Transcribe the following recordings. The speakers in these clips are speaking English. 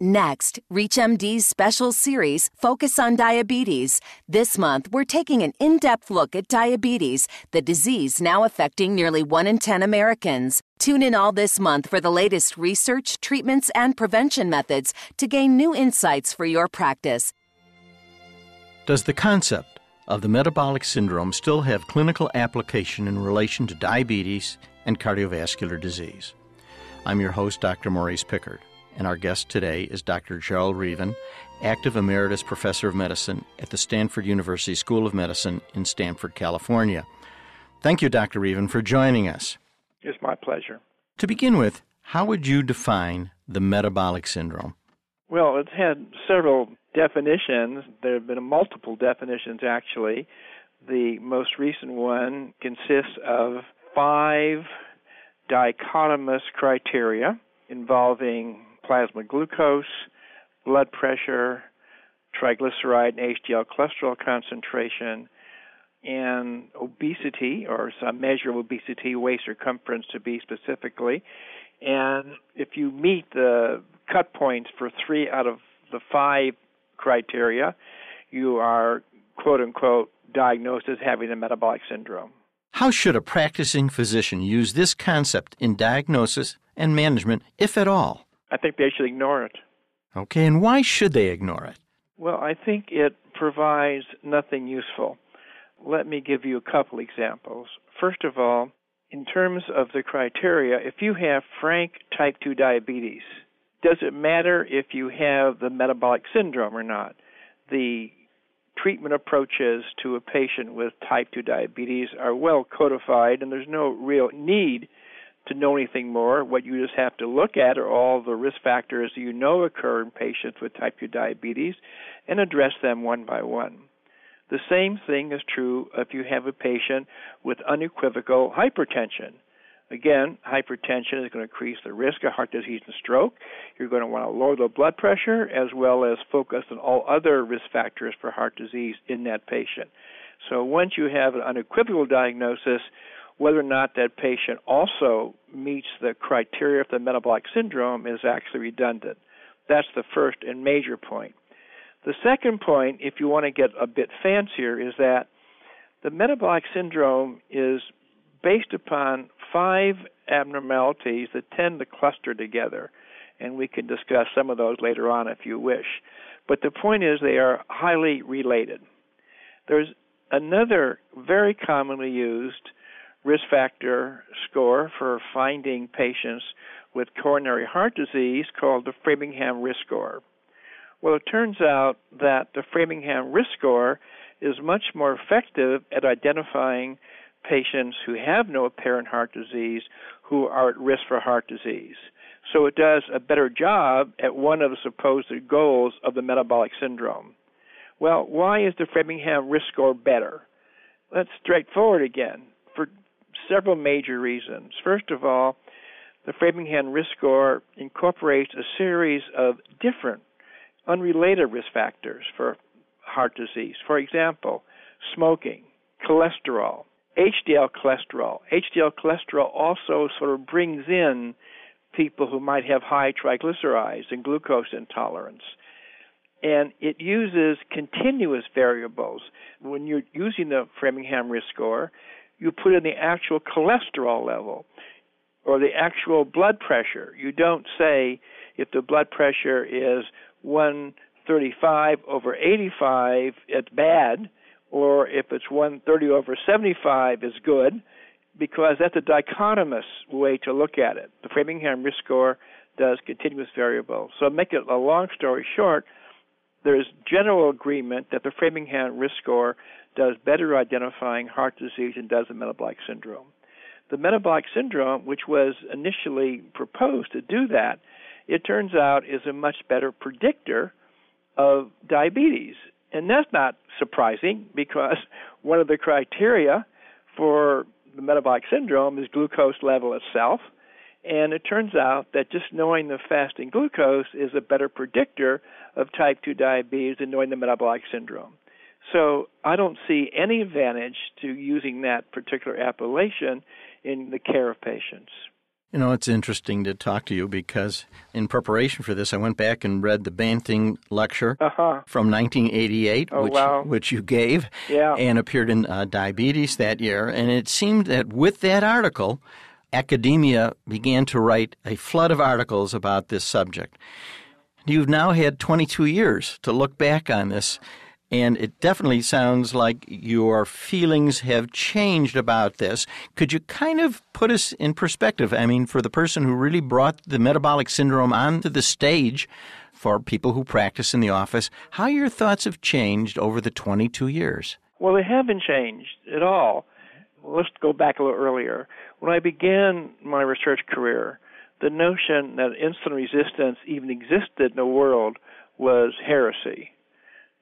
Next, ReachMD's special series, Focus on Diabetes. This month, we're taking an in depth look at diabetes, the disease now affecting nearly 1 in 10 Americans. Tune in all this month for the latest research, treatments, and prevention methods to gain new insights for your practice. Does the concept of the metabolic syndrome still have clinical application in relation to diabetes and cardiovascular disease? I'm your host, Dr. Maurice Pickard and our guest today is Dr. Gerald Reaven, active emeritus professor of medicine at the Stanford University School of Medicine in Stanford, California. Thank you, Dr. Reaven, for joining us. It's my pleasure. To begin with, how would you define the metabolic syndrome? Well, it's had several definitions. There have been multiple definitions, actually. The most recent one consists of five dichotomous criteria involving plasma glucose, blood pressure, triglyceride and HDL cholesterol concentration, and obesity, or some measure of obesity, waist circumference to be specifically. And if you meet the cut points for three out of the five criteria, you are quote unquote diagnosed as having a metabolic syndrome. How should a practicing physician use this concept in diagnosis and management, if at all? I think they should ignore it. Okay, and why should they ignore it? Well, I think it provides nothing useful. Let me give you a couple examples. First of all, in terms of the criteria, if you have frank type 2 diabetes, does it matter if you have the metabolic syndrome or not? The treatment approaches to a patient with type 2 diabetes are well codified, and there's no real need to know anything more. What you just have to look at are all the risk factors you know occur in patients with type 2 diabetes and address them one by one. The same thing is true if you have a patient with unequivocal hypertension. Again, hypertension is going to increase the risk of heart disease and stroke. You're going to want to lower the blood pressure as well as focus on all other risk factors for heart disease in that patient. So once you have an unequivocal diagnosis, whether or not that patient also meets the criteria for the metabolic syndrome is actually redundant. That's the first and major point. The second point, if you want to get a bit fancier, is that the metabolic syndrome is based upon five abnormalities that tend to cluster together. And we can discuss some of those later on if you wish. But the point is, they are highly related. There's another very commonly used risk factor score for finding patients with coronary heart disease called the Framingham Risk Score. Well, it turns out that the Framingham Risk Score is much more effective at identifying patients who have no apparent heart disease who are at risk for heart disease. So it does a better job at one of the supposed goals of the metabolic syndrome. Well, why is the Framingham risk score better? That's straightforward again several major reasons. First of all, the Framingham risk score incorporates a series of different unrelated risk factors for heart disease. For example, smoking, cholesterol, HDL cholesterol. HDL cholesterol also sort of brings in people who might have high triglycerides and glucose intolerance. And it uses continuous variables. When you're using the Framingham risk score, you put in the actual cholesterol level or the actual blood pressure. You don't say if the blood pressure is 135 over 85, it's bad, or if it's 130 over 75 is good, because that's a dichotomous way to look at it. The Framingham risk score does continuous variables. So, make it a long story short, there's general agreement that the Framingham risk score does better identifying heart disease than does the metabolic syndrome. The metabolic syndrome, which was initially proposed to do that, it turns out is a much better predictor of diabetes. And that's not surprising because one of the criteria for the metabolic syndrome is glucose level itself. And it turns out that just knowing the fasting glucose is a better predictor of type 2 diabetes than knowing the metabolic syndrome. So I don't see any advantage to using that particular appellation in the care of patients. You know, it's interesting to talk to you because in preparation for this, I went back and read the Banting lecture uh-huh. from 1988, oh, which, wow. which you gave yeah. and appeared in uh, Diabetes that year. And it seemed that with that article, academia began to write a flood of articles about this subject. You've now had 22 years to look back on this and it definitely sounds like your feelings have changed about this. Could you kind of put us in perspective? I mean, for the person who really brought the metabolic syndrome onto the stage for people who practice in the office, how your thoughts have changed over the 22 years? Well, they haven't changed at all. Let's go back a little earlier. When I began my research career, the notion that insulin resistance even existed in the world was heresy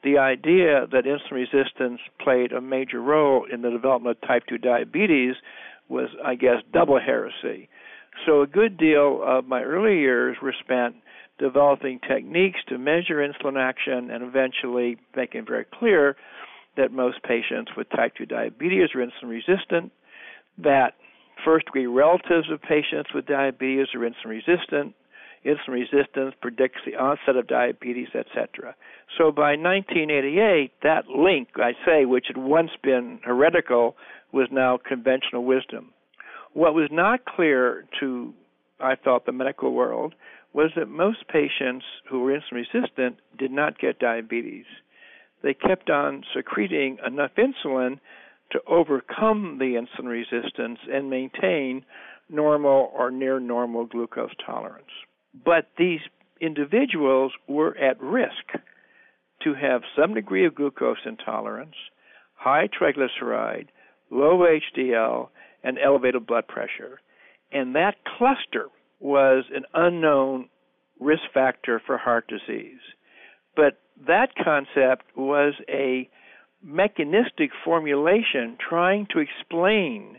the idea that insulin resistance played a major role in the development of type 2 diabetes was, I guess, double heresy. So a good deal of my early years were spent developing techniques to measure insulin action and eventually making very clear that most patients with type 2 diabetes are insulin resistant, that first degree relatives of patients with diabetes are insulin resistant, insulin resistance predicts the onset of diabetes, etc. So by 1988, that link, I say, which had once been heretical, was now conventional wisdom. What was not clear to, I thought, the medical world was that most patients who were insulin resistant did not get diabetes. They kept on secreting enough insulin to overcome the insulin resistance and maintain normal or near normal glucose tolerance. But these individuals were at risk to have some degree of glucose intolerance, high triglyceride, low HDL, and elevated blood pressure. And that cluster was an unknown risk factor for heart disease. But that concept was a mechanistic formulation trying to explain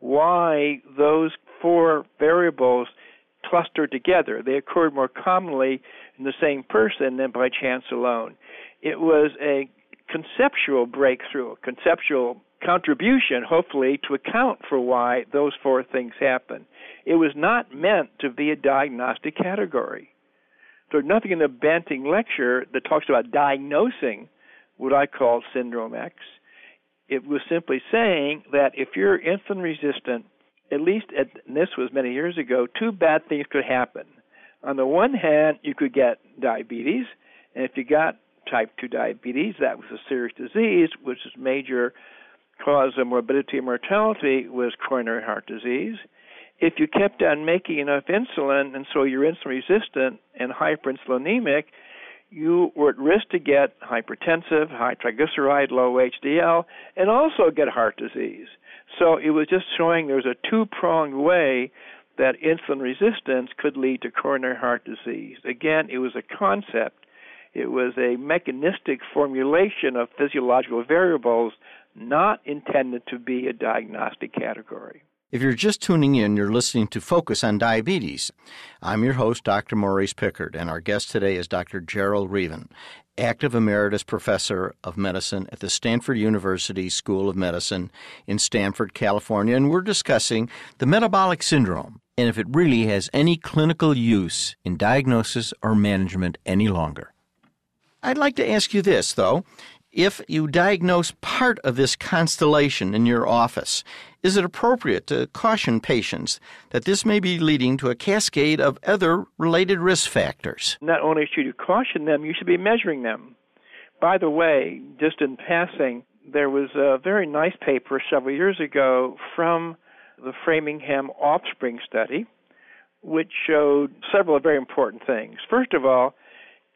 why those four variables clustered together. They occurred more commonly in the same person than by chance alone. It was a conceptual breakthrough, a conceptual contribution, hopefully, to account for why those four things happen. It was not meant to be a diagnostic category. There's nothing in the Banting lecture that talks about diagnosing what I call syndrome X. It was simply saying that if you're insulin resistant at least at, this was many years ago, two bad things could happen. On the one hand, you could get diabetes, and if you got type 2 diabetes, that was a serious disease, which is major cause of morbidity and mortality was coronary heart disease. If you kept on making enough insulin and so you're insulin resistant and hyperinsulinemic, you were at risk to get hypertensive, high triglyceride, low HDL, and also get heart disease. So it was just showing there's a two pronged way that insulin resistance could lead to coronary heart disease. Again, it was a concept, it was a mechanistic formulation of physiological variables not intended to be a diagnostic category. If you're just tuning in, you're listening to Focus on Diabetes. I'm your host, Dr. Maurice Pickard, and our guest today is Dr. Gerald Reaven, active emeritus professor of medicine at the Stanford University School of Medicine in Stanford, California, and we're discussing the metabolic syndrome and if it really has any clinical use in diagnosis or management any longer. I'd like to ask you this, though. If you diagnose part of this constellation in your office, is it appropriate to caution patients that this may be leading to a cascade of other related risk factors? Not only should you caution them, you should be measuring them. By the way, just in passing, there was a very nice paper several years ago from the Framingham Offspring Study, which showed several very important things. First of all,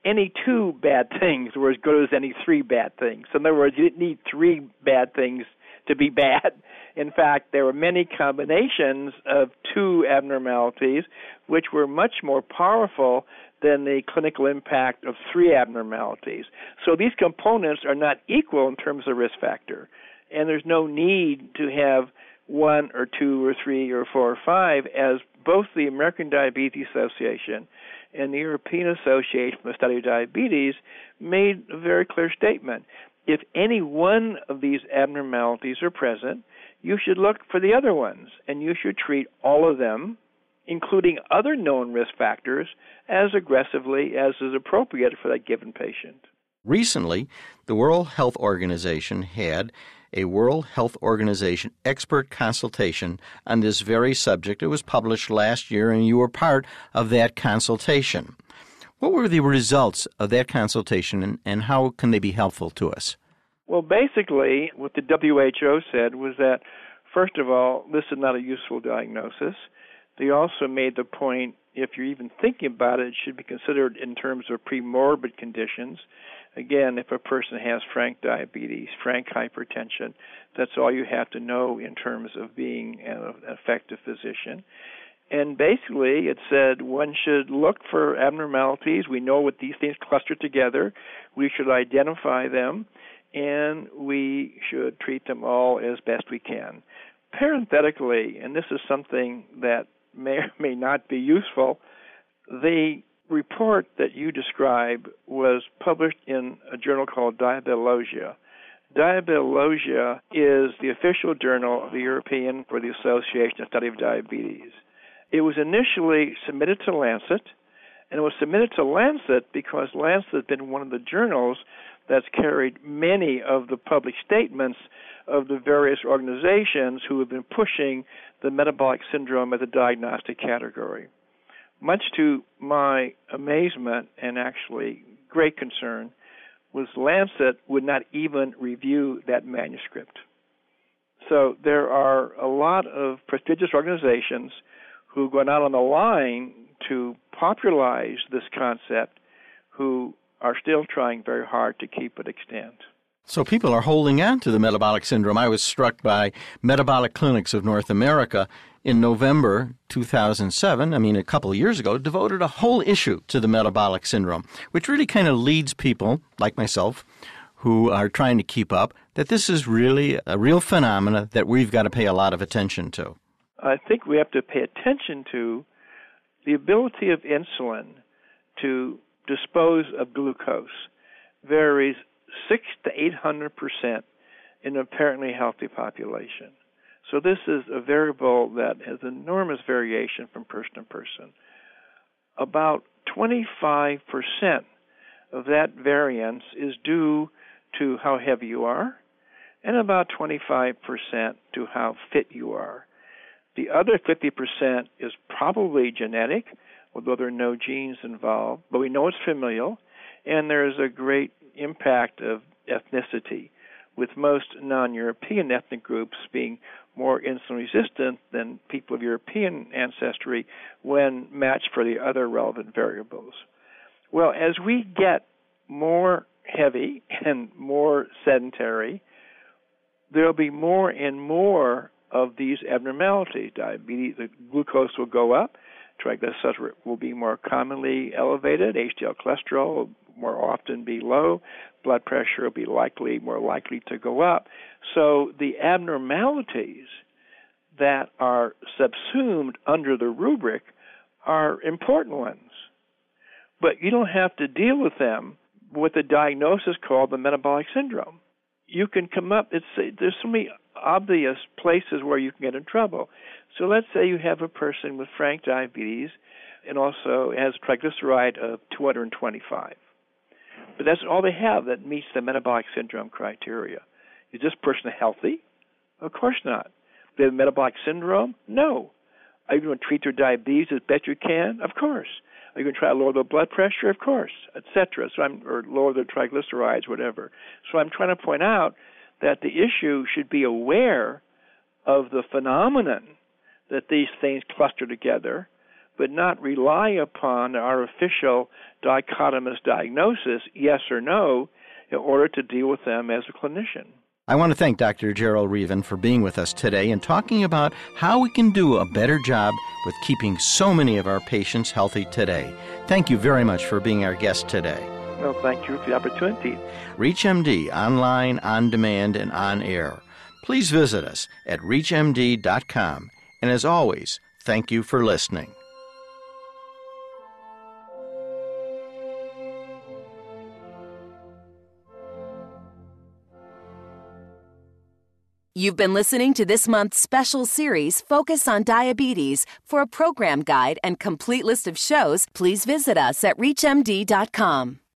any two bad things were as good as any three bad things. In other words, you didn't need three bad things to be bad. In fact, there were many combinations of two abnormalities which were much more powerful than the clinical impact of three abnormalities. So these components are not equal in terms of risk factor. And there's no need to have one or two or three or four or five, as both the American Diabetes Association and the European Association for the Study of Diabetes made a very clear statement. If any one of these abnormalities are present, you should look for the other ones and you should treat all of them including other known risk factors, as aggressively as is appropriate for that given patient. Recently, the World Health Organization had a World Health Organization expert consultation on this very subject. It was published last year, and you were part of that consultation. What were the results of that consultation, and, and how can they be helpful to us? Well, basically, what the WHO said was that, first of all, this is not a useful diagnosis. They also made the point if you're even thinking about it, it should be considered in terms of premorbid conditions. Again, if a person has frank diabetes, frank hypertension, that's all you have to know in terms of being an effective physician. And basically, it said one should look for abnormalities. We know what these things cluster together. We should identify them, and we should treat them all as best we can. Parenthetically, and this is something that may or may not be useful, the report that you describe was published in a journal called Diabetologia. Diabetologia is the official journal of the European for the Association of Study of Diabetes. It was initially submitted to Lancet, and it was submitted to Lancet because Lancet has been one of the journals that's carried many of the public statements of the various organizations who have been pushing the metabolic syndrome as a diagnostic category. Much to my amazement and actually great concern, was Lancet would not even review that manuscript. So there are a lot of prestigious organizations who've gone out on the line to popularize this concept who are still trying very hard to keep it extant. So people are holding on to the metabolic syndrome. I was struck by Metabolic Clinics of North America in November 2007, I mean a couple of years ago, devoted a whole issue to the metabolic syndrome, which really kind of leads people like myself who are trying to keep up that this is really a real phenomena that we've got to pay a lot of attention to. I think we have to pay attention to the ability of insulin to dispose of glucose varies six to eight hundred percent in an apparently healthy population. So this is a variable that has enormous variation from person to person. About 25% of that variance is due to how heavy you are, and about 25% to how fit you are. The other 50% is probably genetic, although there are no genes involved, but we know it's familial, and there is a great impact of ethnicity, with most non European ethnic groups being more insulin resistant than people of European ancestry when matched for the other relevant variables. Well, as we get more heavy and more sedentary, there'll be more and more of these abnormalities. Diabetes, the glucose will go up, triglycerides will be more commonly elevated, HDL cholesterol will more often be low, blood pressure will be likely more likely to go up. So the abnormalities that are subsumed under the rubric are important ones. But you don't have to deal with them with a diagnosis called the metabolic syndrome. You can come up, it's, there's so many obvious places where you can get in trouble. So let's say you have a person with frank diabetes and also has triglyceride of 225. But that's all they have that meets the metabolic syndrome criteria. Is this person healthy? Of course not. They have metabolic syndrome? No. Are you going to treat their diabetes as best you can? Of course. Are you going to try to lower their blood pressure? Of course, etc. So I'm or lower their triglycerides, whatever. So I'm trying to point out that the issue should be aware of the phenomenon that these things cluster together, but not rely upon our official dichotomous diagnosis, yes or no, in order to deal with them as a clinician. I want to thank Dr. Gerald Reaven for being with us today and talking about how we can do a better job with keeping so many of our patients healthy today. Thank you very much for being our guest today. Well, thank you for the opportunity. ReachMD, online, on demand, and on air. Please visit us at reachmd.com. And as always, thank you for listening. You've been listening to this month's special series, Focus on Diabetes. For a program guide and complete list of shows, please visit us at ReachMD.com.